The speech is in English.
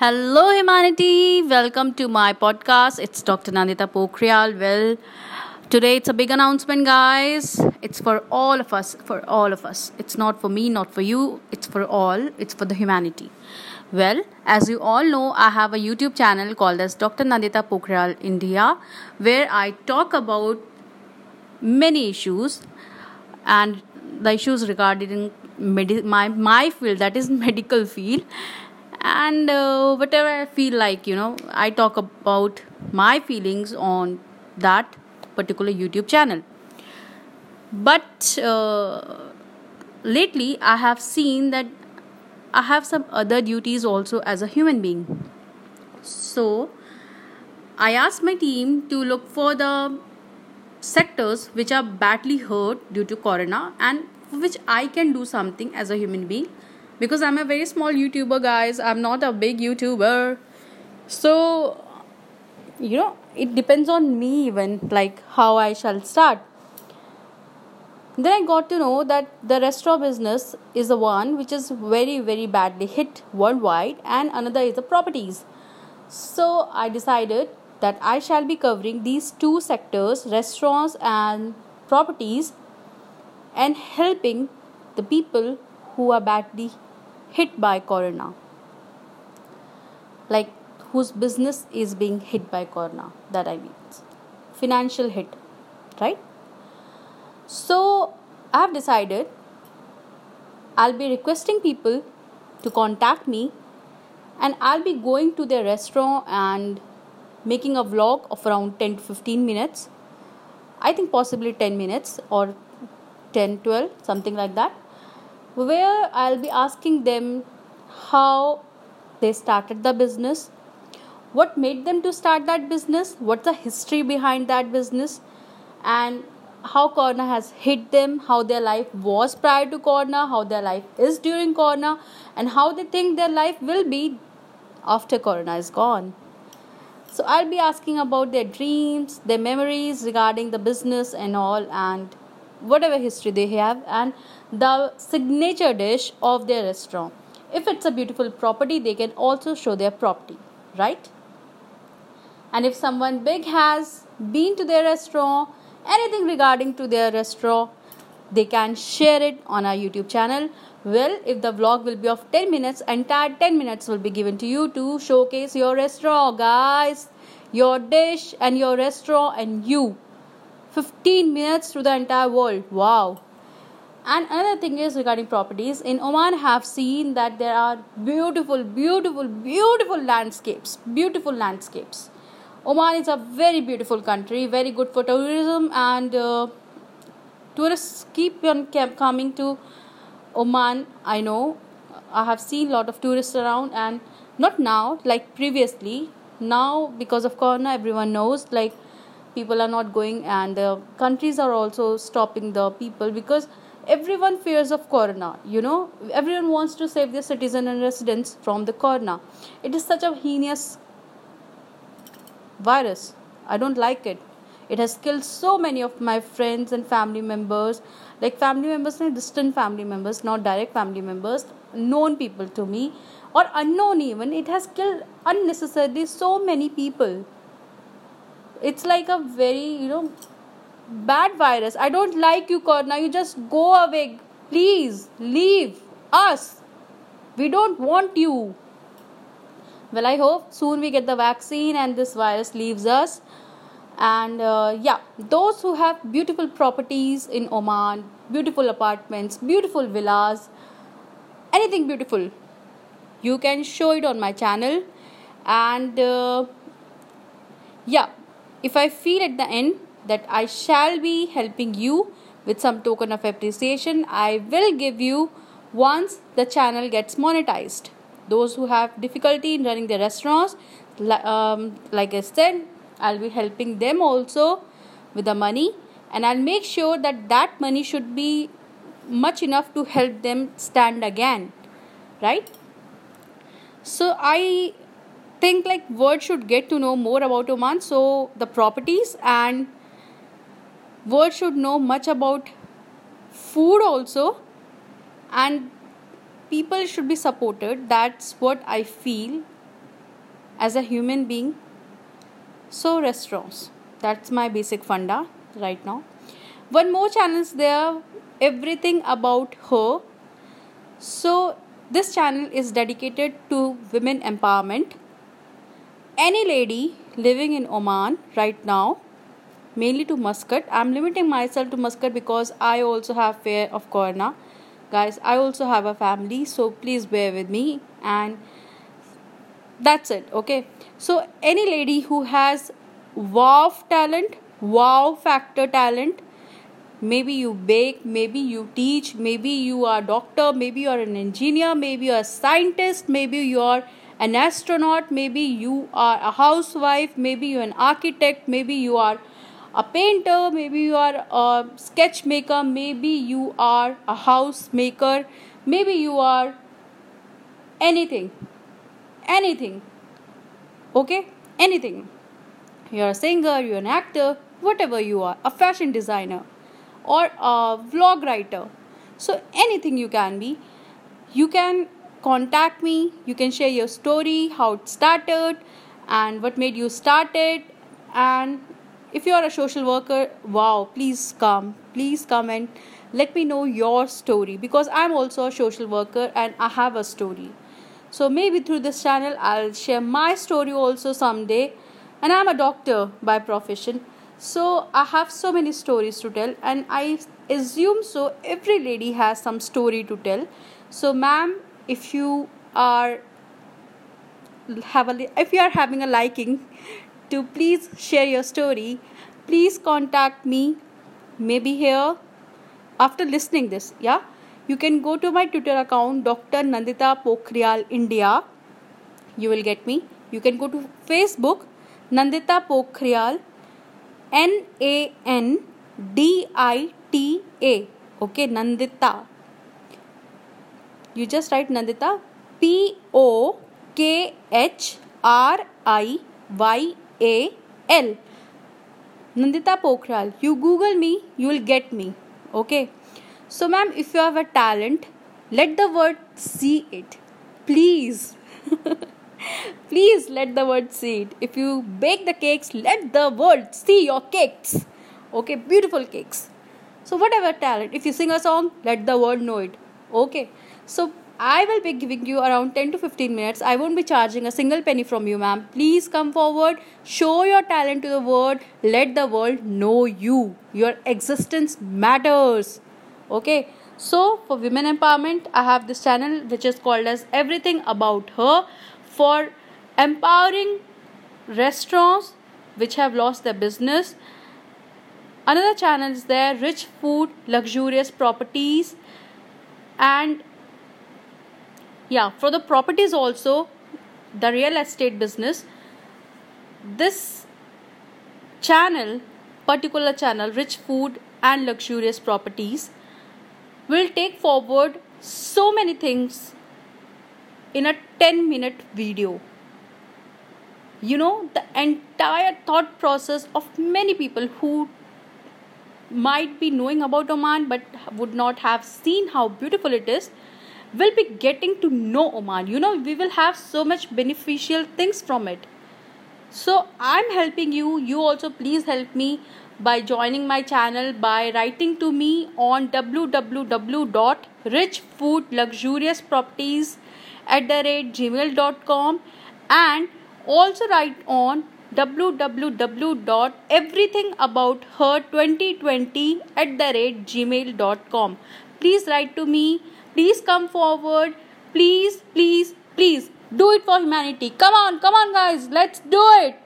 Hello, humanity. Welcome to my podcast. It's Dr. Nandita Pokhriyal. Well, today it's a big announcement, guys. It's for all of us. For all of us. It's not for me, not for you. It's for all. It's for the humanity. Well, as you all know, I have a YouTube channel called as Dr. Nandita Pokhriyal India, where I talk about many issues and the issues regarding medi- my my field, that is medical field and uh, whatever i feel like you know i talk about my feelings on that particular youtube channel. But uh, lately i have seen that i have some other duties also as a human being. So i asked my team to look for the sectors which are badly hurt due to corona and which i can do something as a human being because I'm a very small YouTuber, guys. I'm not a big YouTuber. So, you know, it depends on me, even like how I shall start. Then I got to know that the restaurant business is the one which is very, very badly hit worldwide, and another is the properties. So, I decided that I shall be covering these two sectors restaurants and properties and helping the people who are badly hit by corona. Like whose business is being hit by corona that i mean. Financial hit right? So i have decided i'll be requesting people to contact me and i'll be going to their restaurant and making a vlog of around 10 to 15 minutes. I think possibly 10 minutes or 10 12 something like that where I'll be asking them how they started the business, what made them to start that business, what's the history behind that business, and how Corona has hit them, how their life was prior to Corona, how their life is during Corona, and how they think their life will be after Corona is gone. So I'll be asking about their dreams, their memories regarding the business and all, and whatever history they have, and the signature dish of their restaurant. If it's a beautiful property, they can also show their property, right? And if someone big has been to their restaurant, anything regarding to their restaurant, they can share it on our YouTube channel. Well, if the vlog will be of 10 minutes, entire 10 minutes will be given to you to showcase your restaurant, guys, your dish and your restaurant and you. 15 minutes to the entire world. Wow. And another thing is regarding properties. In oman have seen that there are beautiful beautiful beautiful landscapes beautiful landscapes. Oman is a very beautiful country very good for tourism and uh, tourists keep on coming to oman i know. I have seen a lot of tourists around and not now like previously. Now because of corona everyone knows like people are not going and the countries are also stopping the people because everyone fears of corona you know. Everyone wants to save their citizen and residents from the corona. It is such a heinous virus. I don't like it. It has killed so many of my friends and family members. Like family members and distant family members not direct family members known people to me or unknown even. It has killed unnecessarily so many people it's like a very you know bad virus. I don't like you, Corona. You just go away. Please leave us. We don't want you. Well, I hope soon we get the vaccine and this virus leaves us. And uh, yeah, those who have beautiful properties in Oman, beautiful apartments, beautiful villas, anything beautiful, you can show it on my channel. And uh, yeah, if I feel at the end that I shall be helping you with some token of appreciation. I will give you once the channel gets monetized. Those who have difficulty in running their restaurants, um, like I said, I'll be helping them also with the money, and I'll make sure that that money should be much enough to help them stand again, right? So I think like world should get to know more about Oman. So the properties and world should know much about food also and people should be supported that's what i feel as a human being. So, restaurants. That's my basic funda right now. One more channel is there, everything about her. So, this channel is dedicated to women empowerment. Any lady living in Oman right now, mainly to Muscat. I'm limiting myself to Muscat because I also have fear of corona. Guys, I also have a family, so please bear with me and that's it okay so any lady who has wow talent wow factor talent maybe you bake maybe you teach maybe you are doctor maybe you are an engineer maybe you are a scientist maybe you are an astronaut maybe you are a housewife maybe you're an architect maybe you are a painter maybe you are a sketch maker maybe you are a house maker maybe you are anything anything okay? Anything. You're a singer you're an actor whatever you are a fashion designer or a vlog writer. So anything you can be you can contact me you can share your story how it started and what made you start it and if you are a social worker wow please come please come and let me know your story because i'm also a social worker and i have a story so maybe through this channel I'll share my story also someday. And I'm a doctor by profession. So I have so many stories to tell and I assume so every lady has some story to tell. So ma'am, if you are have a if you are having a liking to please share your story, please contact me maybe here after listening this, yeah? you can go to my Twitter account, Dr. Nandita Pokhriyal India. You will get me. You can go to Facebook, Nandita Pokhriyal, N A N D I T A. Okay, Nandita. You just write Nandita P O K H R I Y A L. Nandita Pokhriyal. You Google me, you will get me. Okay. So, ma'am, if you have a talent, let the world see it. Please. Please let the world see it. If you bake the cakes, let the world see your cakes. Okay, beautiful cakes. So, whatever talent, if you sing a song, let the world know it. Okay, so I will be giving you around 10 to 15 minutes. I won't be charging a single penny from you, ma'am. Please come forward, show your talent to the world, let the world know you. Your existence matters okay so for women empowerment i have this channel which is called as everything about her for empowering restaurants which have lost their business another channel is there rich food luxurious properties and yeah for the properties also the real estate business this channel particular channel rich food and luxurious properties will take forward so many things in a 10 minute video. You know, the entire thought process of many people who might be knowing about Oman but would not have seen how beautiful it is will be getting to know Oman. You know, we will have so much beneficial things from it. So, I'm helping you. You also please help me by joining my channel by writing to me on www.richfoodluxuriousproperties at the rate gmail.com and also write on www.everythingabouther2020 at the rate gmail.com please write to me please come forward. Please please please. Do it for humanity. Come on come on guys. Let's do it